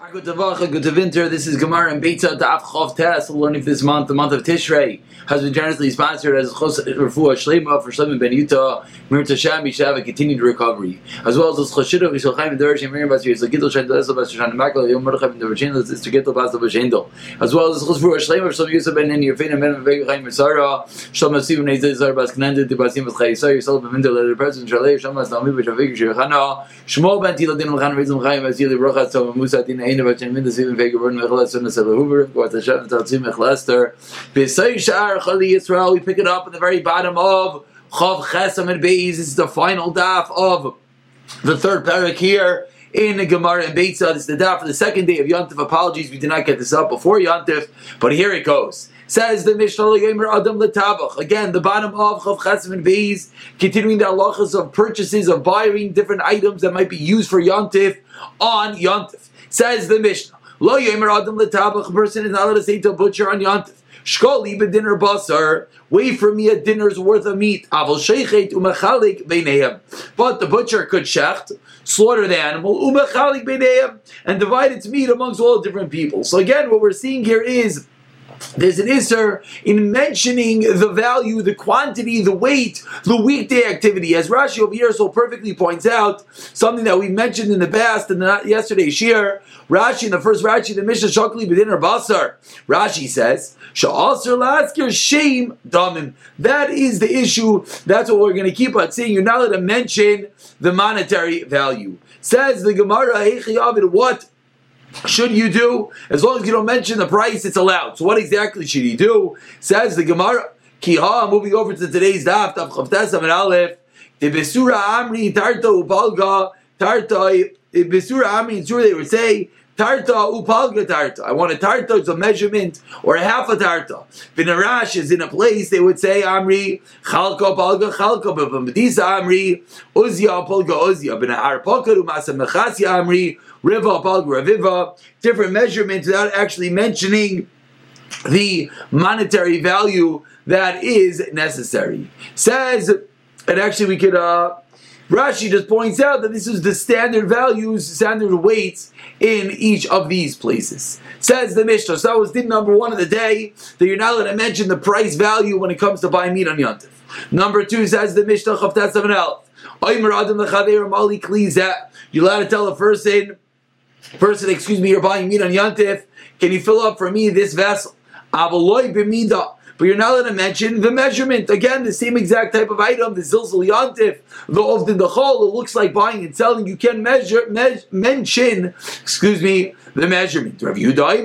Good good winter. This is Gemara and Beitza Daf Chov Tes. We're learning this month, the month of Tishrei, has been generously sponsored as Chos Refuah for Shlomo Ben Yuta, Mir Tashem Yishav, a continued recovery, as well as the Choshidah and as well as Chos Refuah for Shlomo Yusuf Ben Nen Yerfein and Ben Vega Chaim Mesara, Shlomo Siv Ben Zar Bas Knended Basim Bas Chai Yisrael Yisrael Ben Mendel the President Shalei Shlomo Asnami B'Shavik Shirchana Shmuel Ben Tila Din Mechan Rizim Chaim Asili Rocha Tzom Musa Din Ein Minda Siv Ben Vega Bern Mechel Eson Esel Huber Gvat Hashem Tatzim Mechel Esther B'Say Shar Chali Yisrael we pick it up at the very bottom of Chav Chesam and this is the final daf of the third parak here in the Gemara and Beitzah. This is the daf for the second day of Yontif. Apologies, we did not get this up before Yontif, but here it goes. Says the Mishnah Yemer Adam Letabach. Again, the bottom of Chav Chesam and Beis, continuing the halachas of purchases of buying different items that might be used for Yontif on Yontif. Says the Mishnah. Lo Yemer Adam Letabach. A person is not allowed to say to a butcher on Yontif. Shkoli bedinner basar. Wait for me a dinner's worth of meat. Aval sheichet umachalik beineim. But the butcher could shecht, slaughter the animal, umachalik beineim, and divide its meat amongst all different people. So again, what we're seeing here is there's an isser in mentioning the value, the quantity, the weight, the weekday activity. As Rashi over here so perfectly points out, something that we mentioned in the past and yesterday's shir. Rashi in the first Rashi, the Mishnah Shokli B'din Basar. Rashi says, Sha'asr lasker shame damim. That is the issue. That's what we're going to keep on saying. You're not allowed to mention the monetary value. Says the Gemara, what should you do? As long as you don't mention the price, it's allowed. So what exactly should you do? Says the Gemara, Kiha, moving over to today's daf, Daf Chavtes and Aleph, the Besura Amri, Tarta Upalga, Tarta, Besura Amri, Surah they would say, Tarta upalga tarta. I want a tarta, it's a measurement, or a half a tarta. Vinarash is in a place, they would say Amri, Chalka palga chalka, but Amri, Uzia palga uzia, Binahar palka, Umasa Mechasya Amri, Riva palga Raviva, different measurements without actually mentioning the monetary value that is necessary. Says, and actually we could, uh, Rashi just points out that this is the standard values, standard weights in each of these places. Says the Mishnah. So that was din number one of the day that you're not allowed to mention the price value when it comes to buying meat on Yontif. Number two says the Mishnah Chavtat Seven Elf. You're allowed to tell a person, person, excuse me, you're buying meat on Yontif. Can you fill up for me this vessel? But you're not allowed to mention the measurement. Again, the same exact type of item, the zilzal yantif, the often the chol, it looks like buying and selling. You can measure, me- mention, excuse me, the measurement. Rav Yehuda.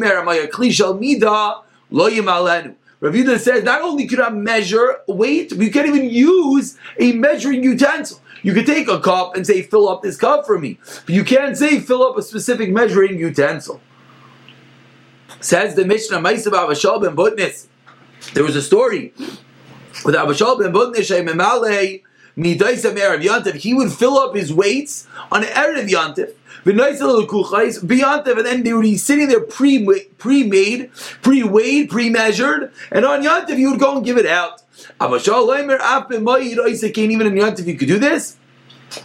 Rav says not only can I measure weight, but you can't even use a measuring utensil. You could take a cup and say, fill up this cup for me. But you can't say, fill up a specific measuring utensil. Says the Mishnah, Ma'isa Bavashal ben Butnis. There was a story with Abishal ben Budnishay Memale Midaisa Erev. He would fill up his weights on Erev Yantiv. Beyontiv, and then they would be sitting there pre pre-made, pre-weighed, pre-measured, and on Yantiv you would go and give it out. Abashal Leimer Even in Yantiv you could do this.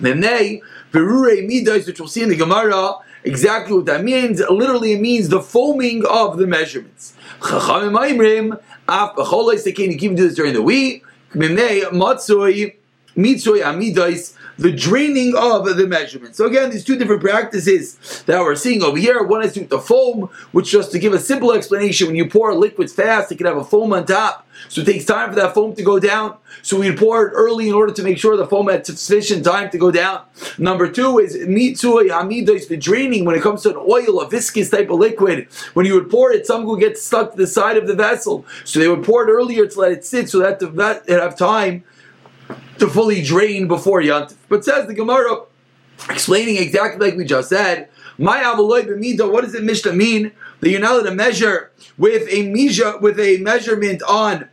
They Berure Midais, which we'll see in the Gemara, exactly what that means. Literally, it means the foaming of the measurements. Chachamim Af b'cholos they can you can do this during the week. Mimnei matzoi mitzoi amidais the draining of the measurement. So again, these two different practices that we're seeing over here. One is the foam, which just to give a simple explanation, when you pour liquids fast, it can have a foam on top. So it takes time for that foam to go down. So we pour it early in order to make sure the foam had sufficient time to go down. Number two is mitsui amidais, the draining when it comes to an oil, a viscous type of liquid. When you would pour it, some would get stuck to the side of the vessel. So they would pour it earlier to let it sit so that the have time to fully drain before Yantif. But says the Gemara, explaining exactly like we just said, my b'mida. What does it Mishnah mean that you're not allowed to measure with a misha with a measurement on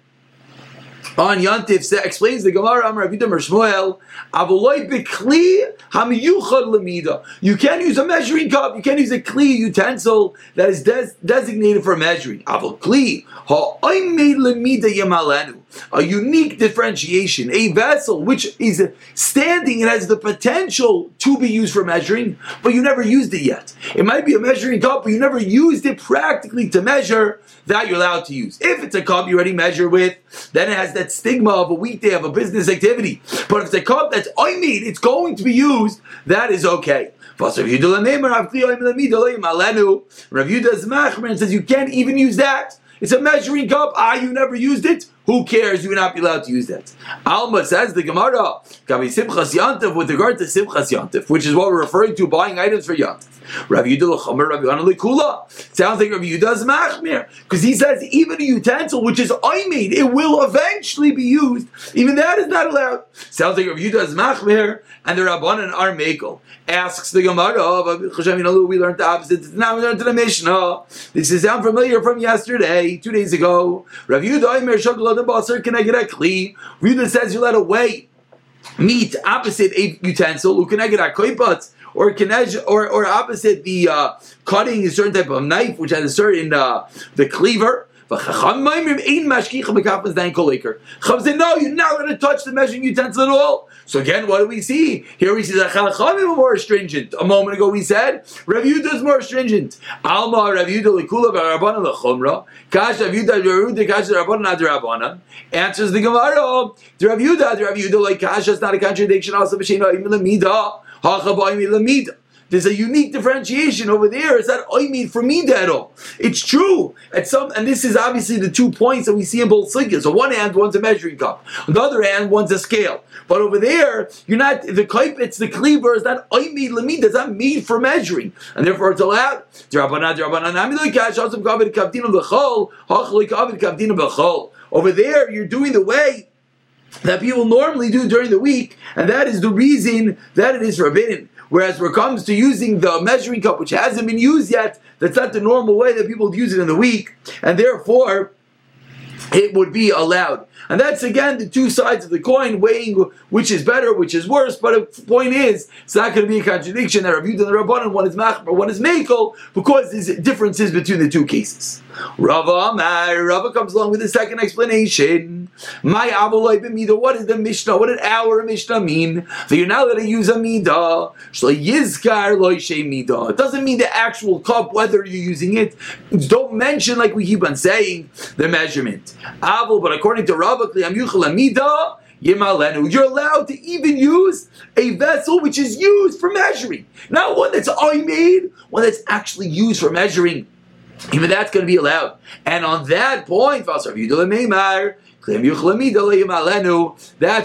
on Yantif explains the Gemara Amar Avidim Shmuel Avoloi bekli hamiyuchad. You can't use a measuring cup. You can't use a kli utensil that is des- designated for measuring. Avol kli ha'oimed lemida yamalenu. A unique differentiation, a vessel which is standing and has the potential to be used for measuring, but you never used it yet. It might be a measuring cup, but you never used it practically to measure that you're allowed to use. If it's a cup you already measure with, then it has that stigma of a weekday of a business activity. But if it's a cup that's I mean it's going to be used, that is okay. Rav and says you can't even use that. It's a measuring cup. Ah, you never used it. Who cares? You would not be allowed to use that. Alma says the Gemara, Simchas Yantif with regard to Simchas Yantif, which is what we're referring to buying items for Yantif. Rav Yohanan Likula. Sounds like Rav Yudah's Machmir. Because he says even a utensil which is I made, it will eventually be used. Even that is not allowed. Sounds like Rav Yudah's Machmir and the Rabbanan are Mekel. Asks the Gemara, we learned the opposite. Now we learned the Mishnah. This is sound familiar from yesterday, two days ago. Rav Yudah Shagla the Basar can I get a Kli? Yudah says you let away meat opposite a utensil. Who can I get a koipat? or kinej, or or opposite the uh, cutting a certain type of knife which has a certain uh, the cleaver. Chacham said, no, you're not going to touch the measuring utensil at all. So again, what do we see? Here we see that Chachamim are more stringent. A moment ago we said, Rav Yehuda is more stringent. Alma Rav Yehuda lekula v'Rabbana lechumra. Kash Rav Yehuda Yehuda Kash Rabbana Rabbana. Answers the Gemara. The Rav Yehuda, the Rav Yehuda like Kash is not a contradiction. Also, b'sheina imel lemida. There's a unique differentiation over there. Is that oimid for midero? It's true. At some, and this is obviously the two points that we see in both sliggers. On one hand, one's a measuring cup. On the other hand, one's a scale. But over there, you're not the kaip. It's the cleaver. Is that oimid lemid? Does that mean for measuring? And therefore, it's allowed. Over there, you're doing the way that people normally do during the week, and that is the reason that it is forbidden. Whereas when it comes to using the measuring cup, which hasn't been used yet, that's not the normal way that people use it in the week, and therefore it would be allowed. And that's again the two sides of the coin, weighing which is better, which is worse. But the point is, it's not going to be a contradiction that Rabbi and the Rabbanan, one is Machmer, one is Mekel, because there's differences between the two cases. Rava Amar, Rava comes along with a second explanation. My Abolai B'mida, what is the Mishnah? What did our Mishnah mean? So you're not allowed to use a Midah. Yizkar Loishe Midah. It doesn't mean the actual cup, whether you're using it. Don't mention, like we keep on saying, the measurement. Abel, but according to Rava, you're allowed to even use a vessel which is used for measuring. Not one that's I made, one that's actually used for measuring. Even that's going to be allowed. And on that point, that's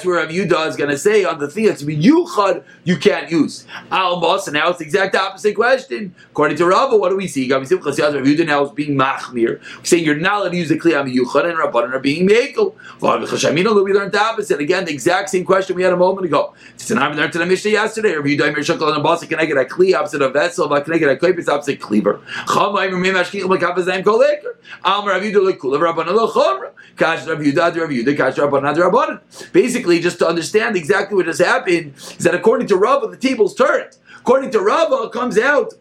where Rav Yudah is going to say on the thing that's be yuchad, you can't use. Almos, and now it's the exact opposite question. According to Rava, what do we see? Rav Yudah now is being machmir, saying you're not allowed to use the kliyam yuchad, and Rabbanan are being mekel. We learned the opposite. Again, the exact same question we had a moment ago. It's an I learned to the Mishnah yesterday. Rav Yudah Mir Shakal and Abasa, can I get a kli opposite a vessel? Can I get a? It's opposite cleaver. Chama Imrim Mashkin Makapazayim Koleker. Amar Rav Yudah Lekula Rabbanan Lechomra. Kash Rav Yudah Basically, just to understand exactly what has happened, is that according to Rava, the table's turned. According to it comes out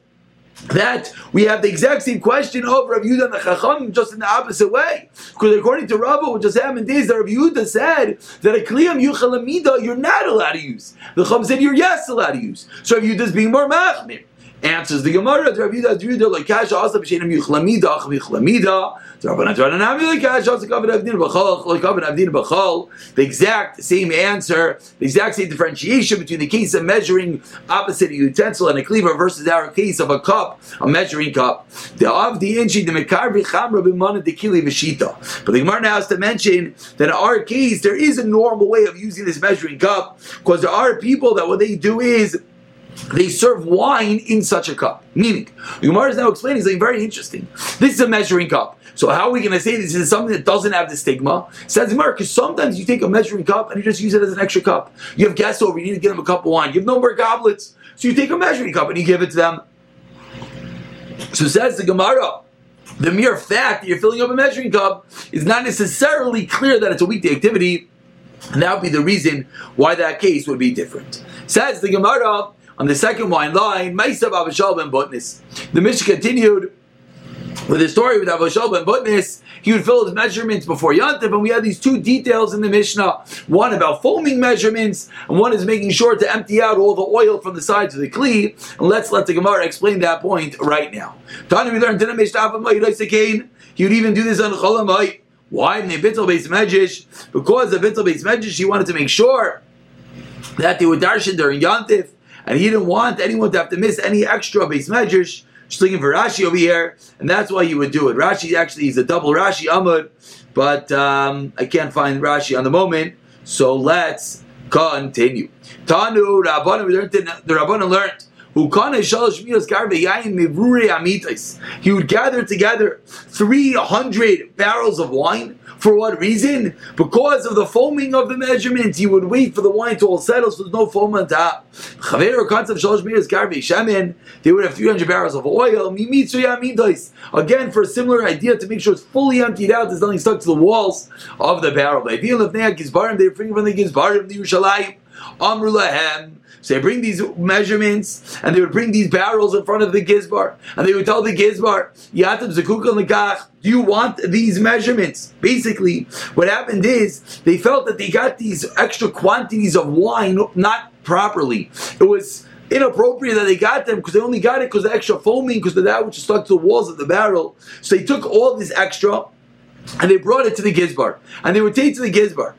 that we have the exact same question of Rav Yudah and the Chacham just in the opposite way. Because according to Rava, what just happened is that Rav Yudah said that a Kliyam Yuchalamida you're not allowed to use. The Chacham said you're yes allowed to use. So Rav Yudah is being more machmir. Answers the Gemara, Yudah, Rav Yudah, like Kasha, also B'shenim Yuchlamida, Ach Yuchlamida, the exact same answer, the exact same differentiation between the case of measuring opposite a utensil and a cleaver versus our case of a cup, a measuring cup. The of the inchi the mekarvi chamra b'mana dekili v'shita. But the Gemara now has to mention that in our case there is a normal way of using this measuring cup because there are people that what they do is they serve wine in such a cup. Meaning, Gemara is now explaining something very interesting. This is a measuring cup. So how are we going to say this is something that doesn't have the stigma? Says Mark, because sometimes you take a measuring cup and you just use it as an extra cup. You have guests over, you need to get them a cup of wine. You have no more goblets, so you take a measuring cup and you give it to them. So says the Gemara, the mere fact that you're filling up a measuring cup is not necessarily clear that it's a weekday activity, and that would be the reason why that case would be different. Says the Gemara on the second wine line, Maisa Avashal ben Botnis. The Mishnah continued with the story with Avashol ben Butnis, he would fill his measurements before Yantif, and we have these two details in the Mishnah. One about foaming measurements, and one is making sure to empty out all the oil from the sides of the Kli. And let's let the Gemara explain that point right now. Tani we learned he would even do this on Cholamai. Why? In the Bittel Beis Medrash? Because the Bittel Beis Medrash, he wanted to make sure that they would darshan during Yantif, and he didn't want anyone to have to miss any extra Beis Medrash. Just looking for Rashi over here, and that's why you would do it. Rashi actually is a double Rashi Amud, but um, I can't find Rashi on the moment, so let's continue. Tanu Rabbanu, learned the Rabbanu learned he would gather together 300 barrels of wine. For what reason? Because of the foaming of the measurements. He would wait for the wine to all settle so there's no foam on top. They would have 300 barrels of oil. Again, for a similar idea to make sure it's fully emptied out, there's nothing stuck to the walls of the barrel. They bring from the Gizbarim, the Yerushalayim. Amru lahem. So they bring these measurements and they would bring these barrels in front of the gizbar and they would tell the gizbar, Yatab Zakukal Nikach, do you want these measurements? Basically, what happened is they felt that they got these extra quantities of wine not properly. It was inappropriate that they got them because they only got it because the extra foaming, because of that which stuck to the walls of the barrel. So they took all this extra and they brought it to the Gizbar. And they would take to the Gizbar.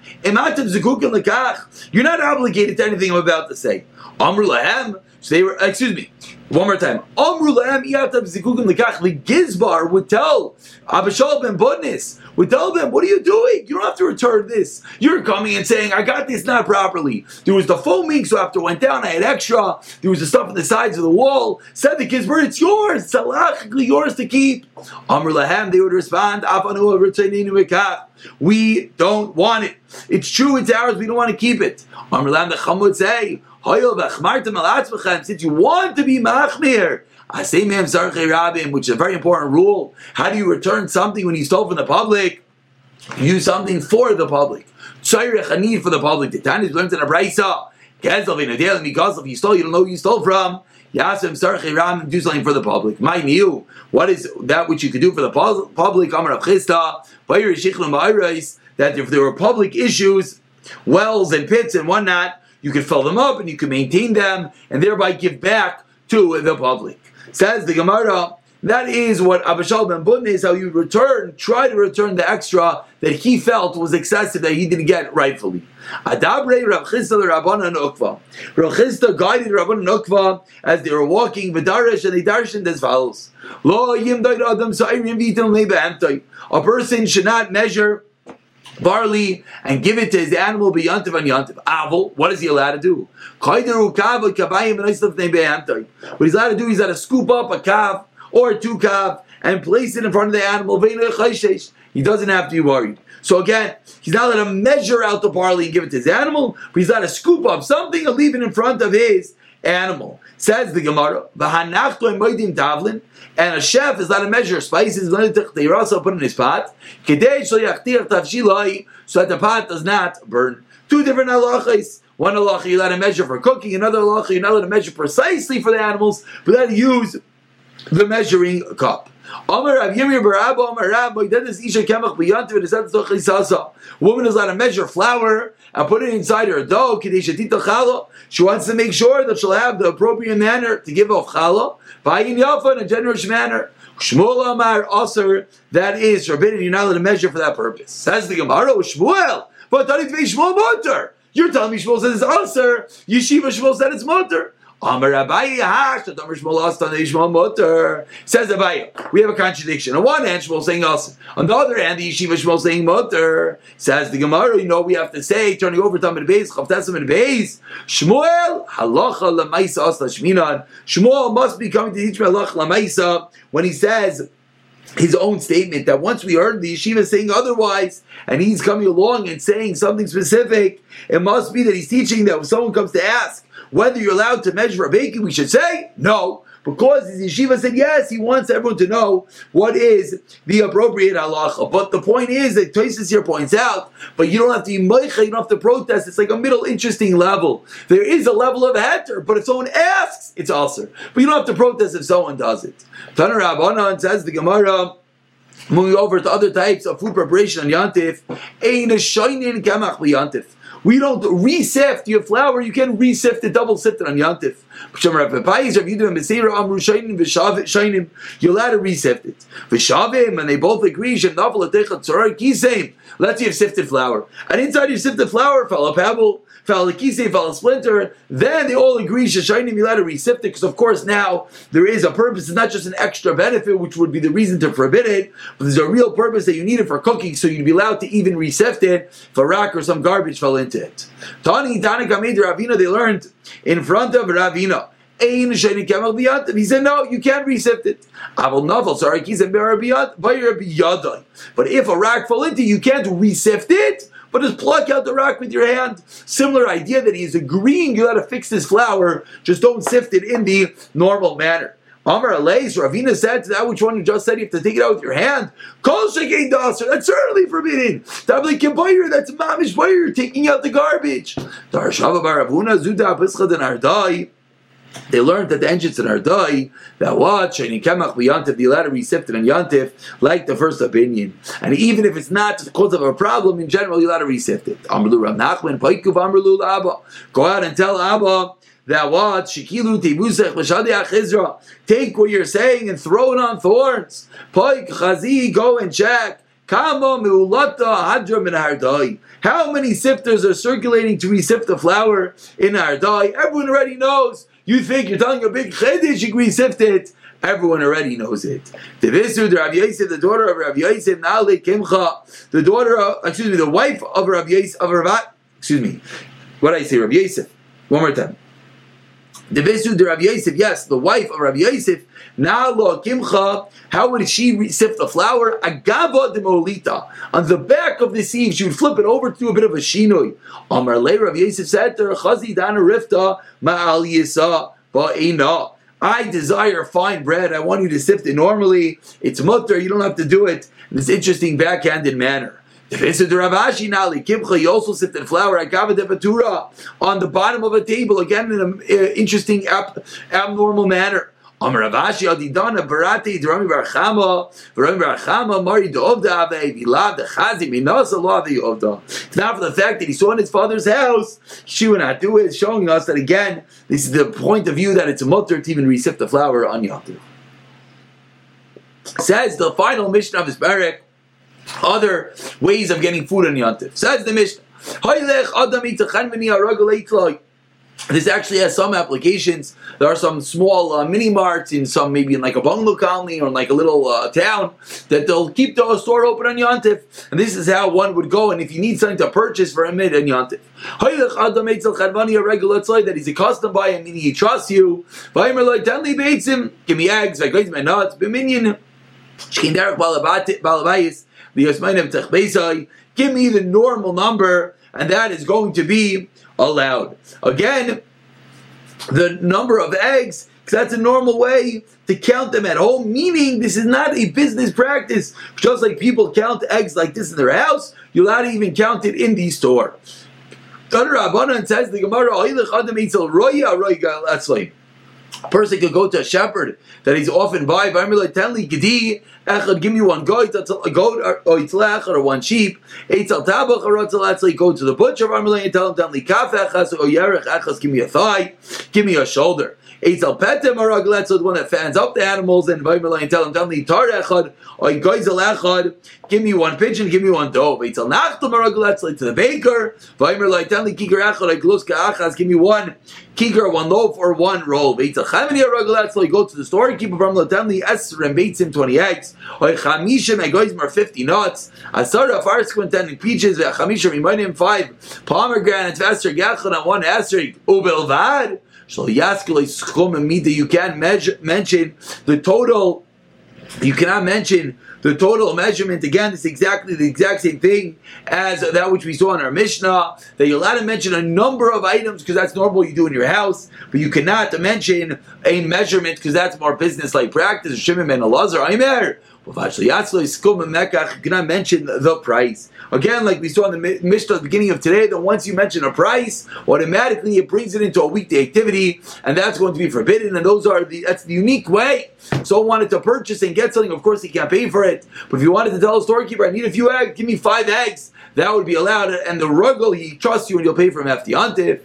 You're not obligated to anything I'm about to say. Amr lahem. So they were, excuse me, one more time. Amr lahem The Gizbar would tell Abishal ben Budnis, would tell them, what are you doing? You don't have to return this. You're coming and saying, I got this not properly. There was the foaming, so after it went down, I had extra. There was the stuff on the sides of the wall. Said the Gizbar, it's yours. It's halachically yours to keep. Amr lahem, they would respond, we don't want it. It's true, it's ours, we don't want to keep it. Amr lahem, the Chum would say, since you want to be machmir, which is a very important rule. How do you return something when you stole from the public? Use something for the public. a need for the public. The Tanya learns in a brisa. If you stole, you don't know who you stole from. Yasim Sarchi Ram do something for the public. My new, what is that which you could do for the public? Amar Chisda, that if there were public issues, wells and pits and whatnot, you could fill them up and you could maintain them and thereby give back to the public. Says the Gemara, that is what Abishal ben Butne is how you return, try to return the extra that he felt was excessive that he didn't get rightfully. Adabre Rav Chisda Rabbanan Ukva. Rav Chisda guided Rabbanan Ukva as they were walking Vidarish and they darshaned as follows. Lo yim adam A person should not measure barley and give it to his animal b'yantiv and yantiv. Avil, what is he allowed to do? What he's allowed to do, he's allowed to scoop up a calf or two calf and place it in front of the animal. He doesn't have to be worried. So again, he's not allowed to measure out the barley and give it to his animal, but he's allowed to scoop up something and leave it in front of his animal. Says the Gemara, "V'hanachto moedim tavlin," and a chef is not a measure of spices, they also put in his pot, so that the pot does not burn. Two different halachas. One halacha you're allowed to measure for cooking, another halacha you're not allowed to measure precisely for the animals, but then use the measuring cup. Woman is allowed to measure flour and put it inside her dough. She wants to make sure that she'll have the appropriate manner to give off challah in the open in a generous manner. Shmuel Amar Aser, that is forbidden. You're not allowed to measure for that purpose. Says the Gemara, oh, Shmuel, but Shmuel Mutter. You're telling me Shmuel says it's Aser. Yeshiva Shmuel said it's Mutter. Amar Hash, the Amar Shmuel Ishmael Mutter. Says we have a contradiction. On one hand, Shmuel saying us. On the other hand, the Yeshiva Shmuel saying Mutter. Says the Gemara, you know we have to say, turning over to Amid Beis, Chavtesim and Beis, Shmuel, halacha lamaisa asla shminan. Shmuel must be coming to teach me halacha lamaisa when he says, his own statement that once we heard the yeshiva saying otherwise, and he's coming along and saying something specific, it must be that he's teaching that if someone comes to ask whether you're allowed to measure a baking, we should say no. Because his yeshiva said yes, he wants everyone to know what is the appropriate halacha. But the point is that Tosis here points out, but you don't have to be meicha, you don't have to protest. It's like a middle interesting level. There is a level of heter, but if someone asks, it's also. But you don't have to protest if someone does it. Taner Rabbanan says the Gemara. Moving over to other types of food preparation on Yantif, Ein Shainin Kamach Yantif. We don't resift your flour. You can resift it, double sift it on Yantif. If You're allowed to resift it. And they both agree. Let's say you've sifted flour, and inside you your sifted flour fell a pebble a splinter, then they all agree Shashainim you let to resift it, because of course now there is a purpose, it's not just an extra benefit, which would be the reason to forbid it, but there's a real purpose that you need it for cooking, so you'd be allowed to even resift it if a rock or some garbage fell into it. Tani Tani Kamid Ravina, they learned in front of Ravina. He said, no, you can't resift it. But if a rock fell into, you can't resift it but just pluck out the rock with your hand. Similar idea that he's agreeing you got to fix this flour, just don't sift it in the normal manner. Amar Aleis, Ravina said to that which one you just said you have to take it out with your hand. Kol shekein daser, that's certainly forbidden. Tabli kibayir, that's mamish bayir, taking out the garbage. Darshava baravuna zuda pischad and ardai. They learned that the engines in Ardai that watch, what Shani Kemach Yantif, the latter receptive and Yantif, like the first opinion. And even if it's not the because of a problem, in general, you let to recept it. Amrlu Rav Nachman, Paikuv Amrlu Abba. Go out and tell Abba that what Shikilu Tibusech Mashadi Achizra. Take what you're saying and throw it on thorns. Paik Chazi, go and check. How many sifters are circulating to resift the flour in Ardai? Everyone already knows. You think you're telling a big chedish, you sift it. Everyone already knows it. The Visu, the Rav Yosef, the daughter of Rav Yosef, Nale Kimcha, the daughter of, excuse me, the wife of Rav Yosef, of Rav, excuse me, what did I say, Rav Yosef? One more time. The Visu, the Rav Yosef, yes, the wife of Rav Yosef, Nalo Kimcha, how would she sift the flour? Agava de molita. On the back of the sieve, she would flip it over to do a bit of a shinoi. Amar Le Rav Yosef said to her, Chazi dana rifta ma'al yisa ba'ina. I desire fine bread. I want you to sift it normally. It's mutter. You don't have to do it in this interesting backhanded manner. You also sifted flour on the bottom of a table, again in an uh, interesting ab- abnormal manner. Amar Rav Ashi Adidana Barati Drami Barchama Drami Barchama Mari Dovda Ave the Chazi Minas Allah the Ovda. It's not for the fact that he saw in his father's house, she would not do it, showing us that again, this is the point of view that it's a mutter to even receive the flour on Yom Says the final mission of his barak, other ways of getting food on Yom Says the mission. This actually has some applications. There are some small uh, mini marts in some, maybe in like a bungalow colony or in like a little uh, town, that they'll keep the store open on Yontif. And this is how one would go. And if you need something to purchase for a mid on Yontif, a regular tzolay that he's accustomed by him, meaning he trusts you. Give me eggs. Give me the normal number, and that is going to be allowed. Again, the number of eggs, because that's a normal way to count them at home, meaning this is not a business practice. Just like people count eggs like this in their house, you're allowed to even count it in the store. says the Gemara, person could go to a shepherd that he's often by. Give me one goat, a goat or or one sheep. Go to the butcher. And tell him, me. Give me a thigh. Give me a shoulder. Eitzel petem or aglet. So the one that fans up the animals. And tell him, tell me tar echad or goizel echad. Give me one pigeon. Give me one dove. Eitzel nachtem or aglet. To the baker. Tell me kiker echad or gluska achas. Give me one kiker, one loaf, or one roll. Eitzel chamini or aglet. So go to the store. Keep from tell me and him twenty eggs. Or chamishim are fifty nuts. Asara faris quinten peaches. Chamishim reminding five pomegranates. Esther gachon on one esther. Ubelvad. So You can't measure, mention the total You cannot mention the total measurement. Again, is exactly the exact same thing as that which we saw in our Mishnah. That you're allowed to mention a number of items because that's normal you do in your house, but you cannot mention a measurement because that's more business-like practice. Shimon ben Elazar, Aimer. You cannot mention the price. Again, like we saw in the Mishnah at the beginning of today, that once you mention a price, automatically it brings it into a weekday activity, and that's going to be forbidden. And those are the that's the unique way. So wanted to purchase and get something, of course he can't pay for it. But if you wanted to tell a storekeeper, I need a few eggs, give me five eggs, that would be allowed. And the ruggle, he trusts you and you'll pay for him hefty antiv.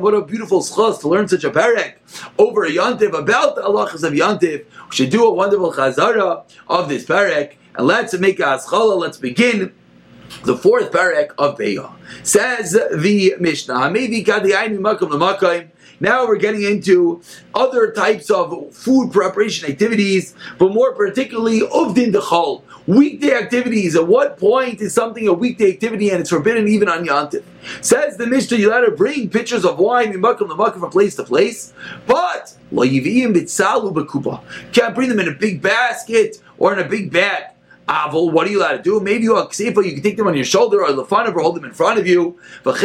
What a beautiful schos to learn such a parak over a yantiv about the halachas of yantiv. We should do a wonderful chazara of this parak. And let's make a aschala. Let's begin the fourth parak of Be'ah. Says the Mishnah, now we're getting into other types of food preparation activities, but more particularly uvdin dechol, weekday activities. At what point is something a weekday activity and it's forbidden even on Yantif? Says the Mishnah, you let her bring pitchers of wine in Makam from place to place, but can't bring them in a big basket or in a big bag. Avil, what are you allowed to do? Maybe you are ksifa, you can take them on your shoulder or lefanav or hold them in front of you. And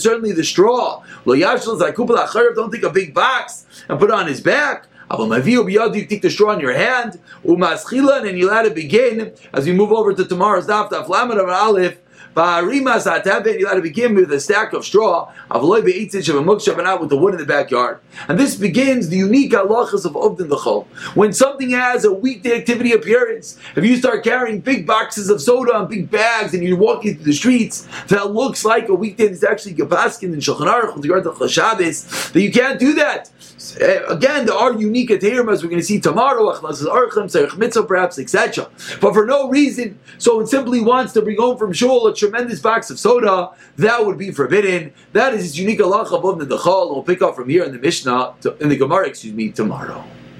certainly the straw. Don't take a big box and put it on his back. You take the straw in your hand, and you let it begin as we move over to tomorrow's daf, of aleph. Ba'arimas ataben, you got to begin with a stack of straw, avloy be'etzich of a mukshav, and out with the wood in the backyard. And this begins the unique halachas of Ovdin Chol. When something has a weekday activity appearance, if you start carrying big boxes of soda and big bags and you're walking through the streets, that looks like a weekday that's actually Gabaskin and Shulchan Aruch with regard to Shabbos, that you can't do that. Uh, again, there are unique Aterim as we're going to see tomorrow, Achnasas Archim, Serich Mitzvah, perhaps, etc. But for no reason, so it simply wants to bring home from shul a tremendous box of soda, that would be forbidden. That is its unique Allah above the Dechal. We'll pick up from here in the Mishnah, in the Gemara, excuse me, tomorrow.